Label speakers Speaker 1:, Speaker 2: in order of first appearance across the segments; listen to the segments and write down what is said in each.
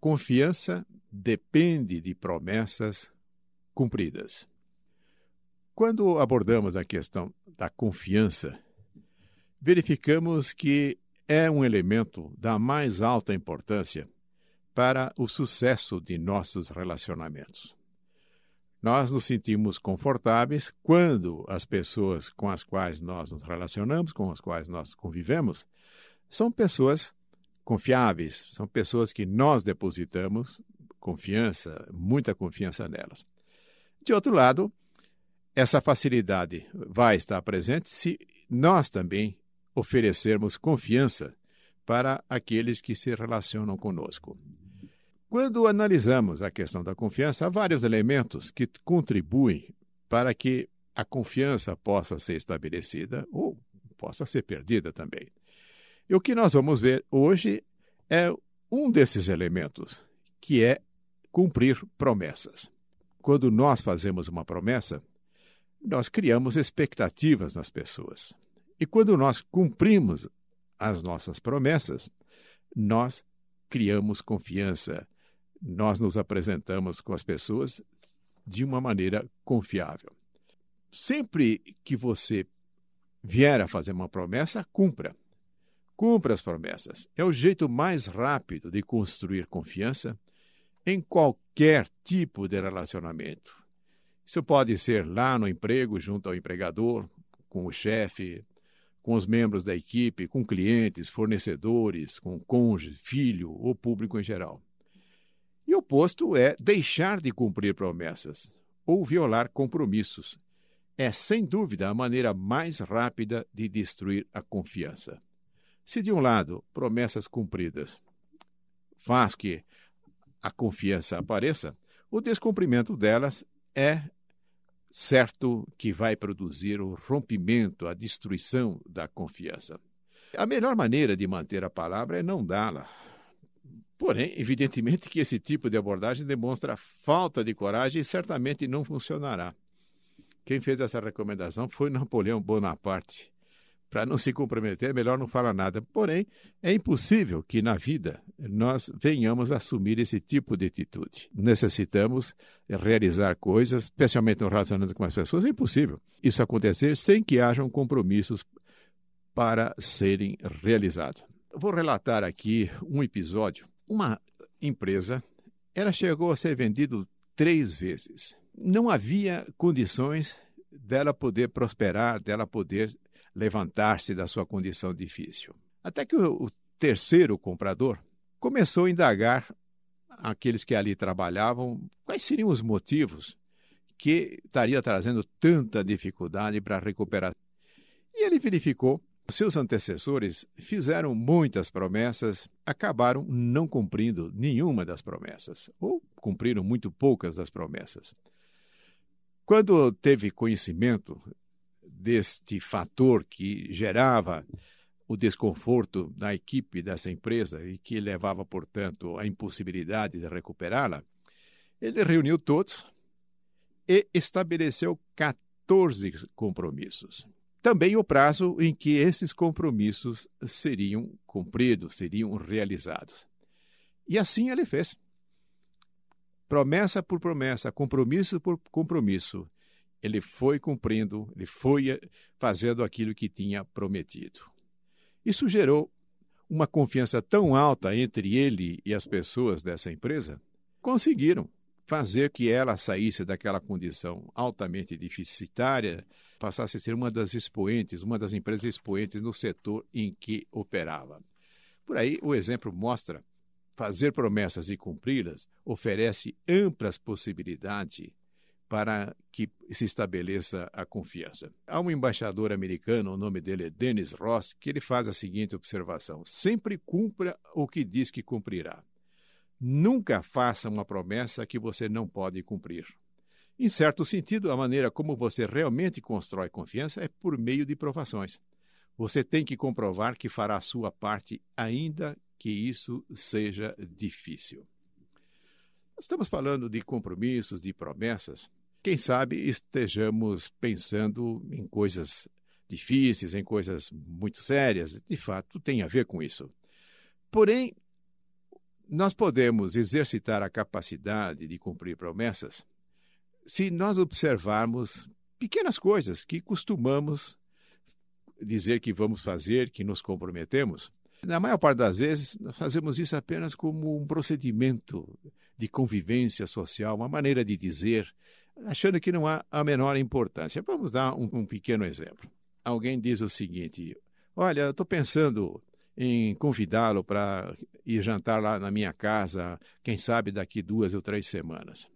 Speaker 1: confiança depende de promessas cumpridas. Quando abordamos a questão da confiança, verificamos que é um elemento da mais alta importância para o sucesso de nossos relacionamentos. Nós nos sentimos confortáveis quando as pessoas com as quais nós nos relacionamos, com as quais nós convivemos, são pessoas confiáveis, são pessoas que nós depositamos confiança, muita confiança nelas. De outro lado, essa facilidade vai estar presente se nós também oferecermos confiança para aqueles que se relacionam conosco. Quando analisamos a questão da confiança, há vários elementos que contribuem para que a confiança possa ser estabelecida ou possa ser perdida também. E o que nós vamos ver hoje é um desses elementos, que é cumprir promessas. Quando nós fazemos uma promessa, nós criamos expectativas nas pessoas. E quando nós cumprimos as nossas promessas, nós criamos confiança, nós nos apresentamos com as pessoas de uma maneira confiável. Sempre que você vier a fazer uma promessa, cumpra. Cumpra as promessas. É o jeito mais rápido de construir confiança em qualquer tipo de relacionamento. Isso pode ser lá no emprego, junto ao empregador, com o chefe, com os membros da equipe, com clientes, fornecedores, com cônjuge, filho ou público em geral. E o oposto é deixar de cumprir promessas ou violar compromissos. É, sem dúvida, a maneira mais rápida de destruir a confiança. Se, de um lado, promessas cumpridas faz que a confiança apareça, o descumprimento delas é certo que vai produzir o rompimento, a destruição da confiança. A melhor maneira de manter a palavra é não dá-la. Porém, evidentemente que esse tipo de abordagem demonstra falta de coragem e certamente não funcionará. Quem fez essa recomendação foi Napoleão Bonaparte. Para não se comprometer, é melhor não falar nada. Porém, é impossível que na vida nós venhamos a assumir esse tipo de atitude. Necessitamos realizar coisas, especialmente no relacionamento com as pessoas, é impossível isso acontecer sem que hajam compromissos para serem realizados. vou relatar aqui um episódio uma empresa, ela chegou a ser vendida três vezes. Não havia condições dela poder prosperar, dela poder levantar-se da sua condição difícil. Até que o, terceiro comprador começou a indagar aqueles que ali trabalhavam quais seriam os motivos que estaria trazendo tanta dificuldade para recuperar. E ele verificou seus antecessores fizeram muitas promessas, acabaram não cumprindo nenhuma das promessas, ou cumpriram muito poucas das promessas. Quando teve conhecimento deste fator que gerava o desconforto na equipe dessa empresa e que levava, portanto, à impossibilidade de recuperá-la, ele reuniu todos e estabeleceu 14 compromissos também o prazo em que esses compromissos seriam cumpridos, seriam realizados. E assim ele fez. Promessa por promessa, compromisso por compromisso, ele foi cumprindo, ele foi eh, fazendo aquilo que tinha prometido. Isso gerou uma confiança tão alta entre ele e as pessoas dessa empresa, conseguiram fazer que ela saísse daquela condição altamente deficitária, passasse a ser uma das expoentes, uma das empresas expoentes no setor em que operava. Por aí, o exemplo mostra fazer promessas e cumpri-las oferece amplas possibilidades para que se estabeleça a confiança. Há um embaixador americano, o nome dele é Dennis Ross, que ele faz a seguinte observação: sempre cumpra o que diz que cumprirá. Nunca faça uma promessa que você não pode cumprir. Em certo sentido, a maneira como você realmente constrói confiança é por meio de provações. Você tem que comprovar que fará a sua parte, ainda que isso seja difícil. Estamos falando de compromissos, de promessas. Quem sabe estejamos pensando em coisas difíceis, em coisas muito sérias. De fato, tem a ver com isso. Porém, nós podemos exercitar a capacidade de cumprir promessas se nós observarmos pequenas coisas que costumamos dizer que vamos fazer, que nos comprometemos. Na maior parte das vezes, nós fazemos isso apenas como um procedimento de convivência social, uma maneira de dizer, achando que não há a menor importância. Vamos dar um, um pequeno exemplo. Alguém diz o seguinte: Olha, estou pensando em convidá-lo para ir jantar lá na minha casa, quem sabe daqui duas ou três semanas.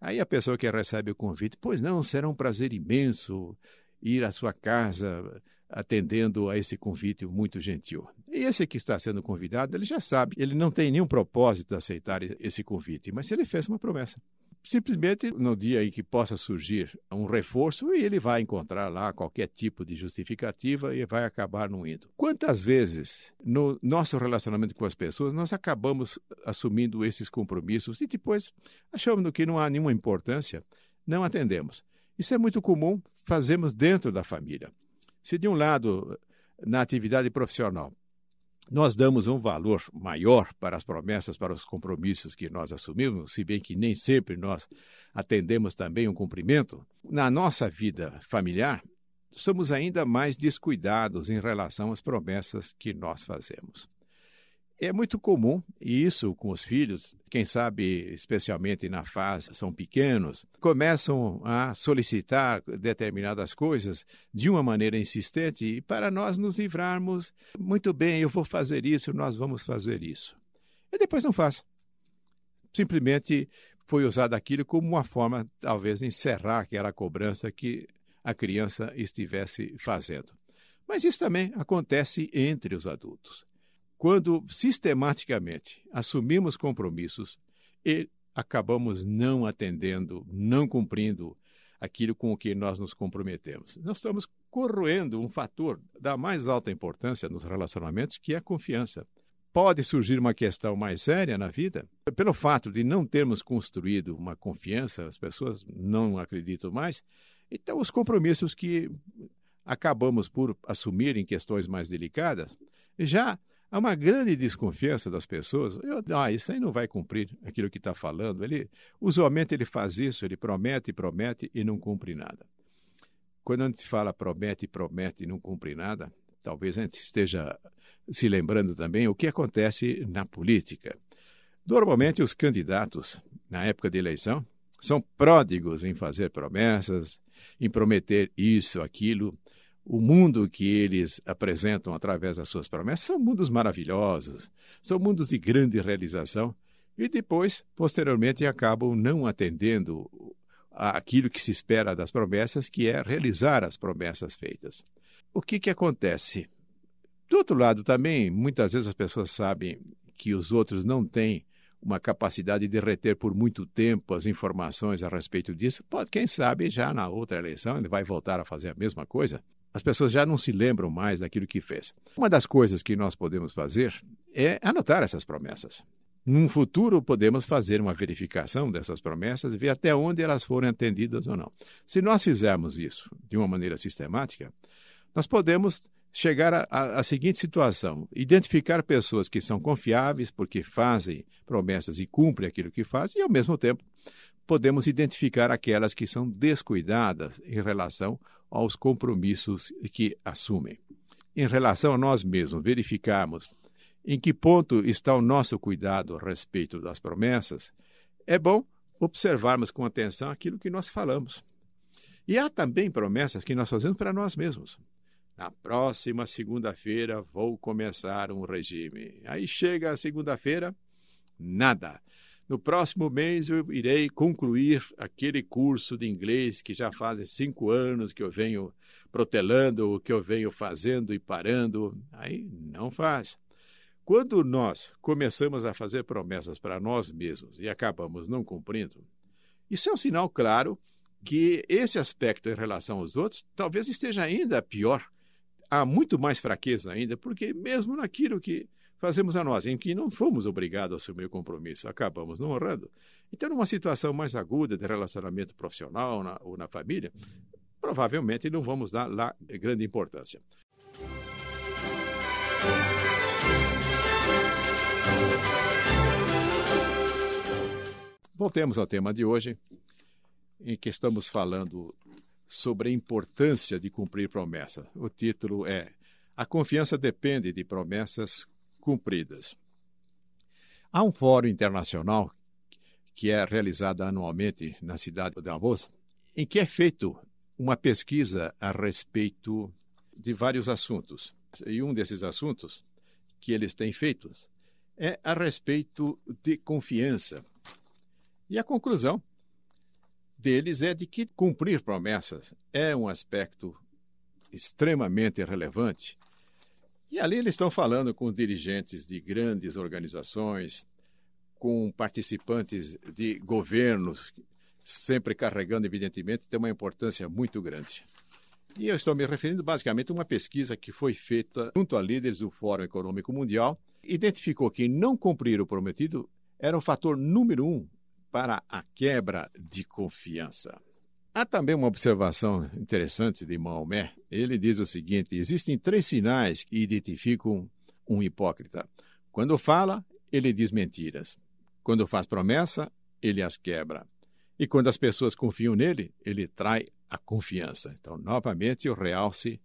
Speaker 1: Aí a pessoa que recebe o convite, pois não, será um prazer imenso ir à sua casa atendendo a esse convite muito gentil. E esse que está sendo convidado, ele já sabe, ele não tem nenhum propósito de aceitar esse convite, mas ele fez uma promessa simplesmente no dia em que possa surgir um reforço, ele vai encontrar lá qualquer tipo de justificativa e vai acabar não indo. Quantas vezes no nosso relacionamento com as pessoas nós acabamos assumindo esses compromissos e depois achamos que não há nenhuma importância, não atendemos. Isso é muito comum, fazemos dentro da família. Se de um lado, na atividade profissional, nós damos um valor maior para as promessas, para os compromissos que nós assumimos, se bem que nem sempre nós atendemos também um cumprimento. Na nossa vida familiar, somos ainda mais descuidados em relação às promessas que nós fazemos. É muito comum, e isso com os filhos, quem sabe especialmente na fase são pequenos, começam a solicitar determinadas coisas de uma maneira insistente e para nós nos livrarmos, muito bem, eu vou fazer isso, nós vamos fazer isso. E depois não faz. Simplesmente foi usado aquilo como uma forma, talvez, encerrar aquela cobrança que a criança estivesse fazendo. Mas isso também acontece entre os adultos. Quando sistematicamente assumimos compromissos e acabamos não atendendo, não cumprindo aquilo com o que nós nos comprometemos. Nós estamos corroendo um fator da mais alta importância nos relacionamentos, que é a confiança. Pode surgir uma questão mais séria na vida pelo fato de não termos construído uma confiança, as pessoas não acreditam mais. Então, os compromissos que acabamos por assumir em questões mais delicadas já Há uma grande desconfiança das pessoas. Eu, ah, isso aí não vai cumprir aquilo que está falando. Ele, usualmente ele faz isso, ele promete, promete e não cumpre nada. Quando a gente fala promete, promete e não cumpre nada, talvez a gente esteja se lembrando também o que acontece na política. Normalmente os candidatos, na época de eleição, são pródigos em fazer promessas, em prometer isso, aquilo, o mundo que eles apresentam através das suas promessas são mundos maravilhosos, são mundos de grande realização, e depois, posteriormente, acabam não atendendo aquilo que se espera das promessas, que é realizar as promessas feitas. O que, que acontece? Do outro lado, também, muitas vezes as pessoas sabem que os outros não têm uma capacidade de reter por muito tempo as informações a respeito disso. Pode, quem sabe, já na outra eleição ele vai voltar a fazer a mesma coisa as pessoas já não se lembram mais daquilo que fez. Uma das coisas que nós podemos fazer é anotar essas promessas. Num futuro, podemos fazer uma verificação dessas promessas e ver até onde elas foram atendidas ou não. Se nós fizermos isso de uma maneira sistemática, nós podemos chegar à seguinte situação: identificar pessoas que são confiáveis porque fazem promessas e cumprem aquilo que fazem, e, ao mesmo tempo, podemos identificar aquelas que são descuidadas em relação aos compromissos que assumem. Em relação a nós mesmos, verificarmos em que ponto está o nosso cuidado a respeito das promessas, é bom observarmos com atenção aquilo que nós falamos. E há também promessas que nós fazemos para nós mesmos. Na próxima segunda-feira vou começar um regime. Aí chega a segunda-feira, nada. No próximo mês eu irei concluir aquele curso de inglês que já faz cinco anos que eu venho protelando, que eu venho fazendo e parando. Aí não faz. Quando nós começamos a fazer promessas para nós mesmos e acabamos não cumprindo, isso é um sinal claro que esse aspecto em relação aos outros talvez esteja ainda pior. Há muito mais fraqueza ainda, porque mesmo naquilo que fazemos a nós, em que não fomos obrigados a assumir o compromisso, acabamos não honrando. Então, numa situação mais aguda de relacionamento profissional na, ou na família, provavelmente não vamos dar lá grande importância. Voltemos ao tema de hoje, em que estamos falando sobre a importância de cumprir promessa. O título é A confiança depende de promessas cumpridas. Há um fórum internacional que é realizado anualmente na cidade de Davos, em que é feito uma pesquisa a respeito de vários assuntos. E um desses assuntos que eles têm feito é a respeito de confiança. E a conclusão deles é de que cumprir promessas é um aspecto extremamente relevante. E ali eles estão falando com dirigentes de grandes organizações, com participantes de governos, sempre carregando, evidentemente, tem uma importância muito grande. E eu estou me referindo basicamente a uma pesquisa que foi feita junto a líderes do Fórum Econômico Mundial, identificou que não cumprir o prometido era o fator número um para a quebra de confiança. Há também uma observação interessante de Maomé. Ele diz o seguinte: existem três sinais que identificam um hipócrita. Quando fala, ele diz mentiras. Quando faz promessa, ele as quebra. E quando as pessoas confiam nele, ele trai a confiança. Então, novamente, o realce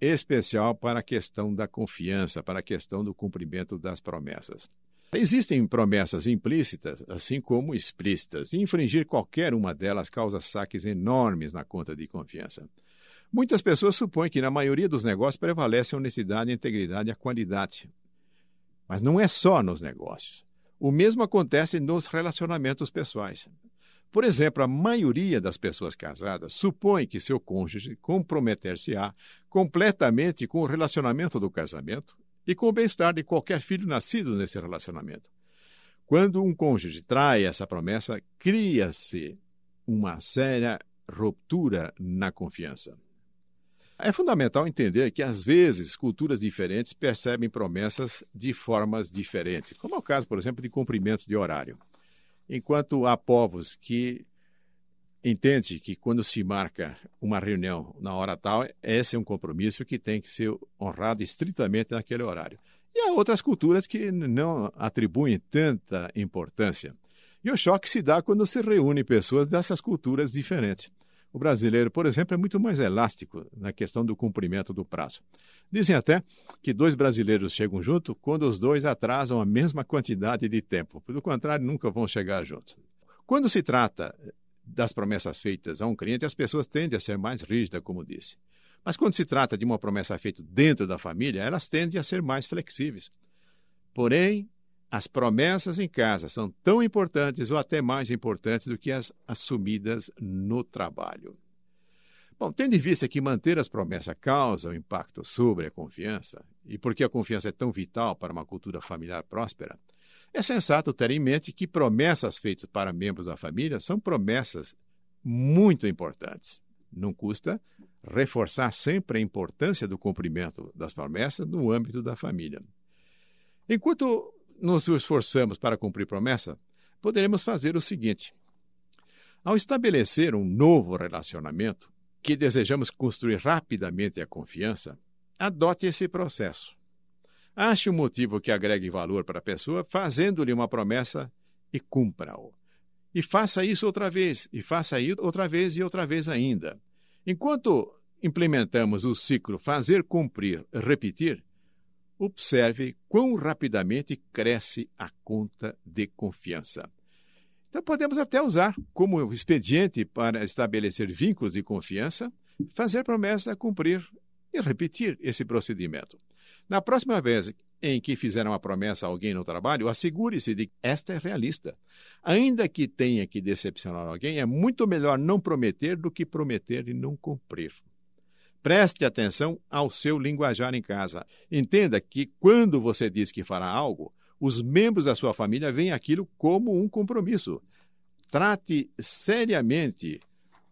Speaker 1: especial para a questão da confiança, para a questão do cumprimento das promessas. Existem promessas implícitas, assim como explícitas, e infringir qualquer uma delas causa saques enormes na conta de confiança. Muitas pessoas supõem que na maioria dos negócios prevalece a honestidade, a integridade e a qualidade. Mas não é só nos negócios. O mesmo acontece nos relacionamentos pessoais. Por exemplo, a maioria das pessoas casadas supõe que seu cônjuge comprometer-se-á completamente com o relacionamento do casamento e com o bem-estar de qualquer filho nascido nesse relacionamento. Quando um cônjuge trai essa promessa, cria-se uma séria ruptura na confiança. É fundamental entender que, às vezes, culturas diferentes percebem promessas de formas diferentes, como é o caso, por exemplo, de cumprimentos de horário. Enquanto há povos que entende que quando se marca uma reunião na hora tal, esse é um compromisso que tem que ser honrado estritamente naquele horário. E há outras culturas que não atribuem tanta importância. E o choque se dá quando se reúnem pessoas dessas culturas diferentes. O brasileiro, por exemplo, é muito mais elástico na questão do cumprimento do prazo. Dizem até que dois brasileiros chegam juntos quando os dois atrasam a mesma quantidade de tempo. Pelo contrário, nunca vão chegar juntos. Quando se trata das promessas feitas a um cliente, as pessoas tendem a ser mais rígidas, como disse. Mas quando se trata de uma promessa feita dentro da família, elas tendem a ser mais flexíveis. Porém, as promessas em casa são tão importantes ou até mais importantes do que as assumidas no trabalho. Bom, tendo em vista que manter as promessas causa um impacto sobre a confiança, e porque a confiança é tão vital para uma cultura familiar próspera, é sensato ter em mente que promessas feitas para membros da família são promessas muito importantes. Não custa reforçar sempre a importância do cumprimento das promessas no âmbito da família. Enquanto nos esforçamos para cumprir promessa, poderemos fazer o seguinte: ao estabelecer um novo relacionamento que desejamos construir rapidamente a confiança, adote esse processo. Ache um motivo que agregue valor para a pessoa, fazendo-lhe uma promessa e cumpra-o. E faça isso outra vez, e faça isso outra vez e outra vez ainda. Enquanto implementamos o ciclo fazer cumprir, repetir, observe quão rapidamente cresce a conta de confiança. Então, podemos até usar como expediente para estabelecer vínculos de confiança, fazer promessa, cumprir e repetir esse procedimento. Na próxima vez em que fizer uma promessa a alguém no trabalho, assegure-se de que esta é realista. Ainda que tenha que decepcionar alguém, é muito melhor não prometer do que prometer e não cumprir. Preste atenção ao seu linguajar em casa. Entenda que quando você diz que fará algo, os membros da sua família veem aquilo como um compromisso. Trate seriamente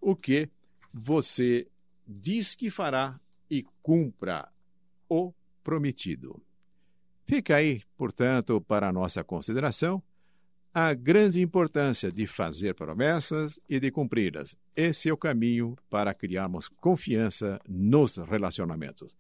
Speaker 1: o que você diz que fará e cumpra o prometido. Fica aí, portanto, para nossa consideração, a grande importância de fazer promessas e de cumpri-las. Esse é o caminho para criarmos confiança nos relacionamentos.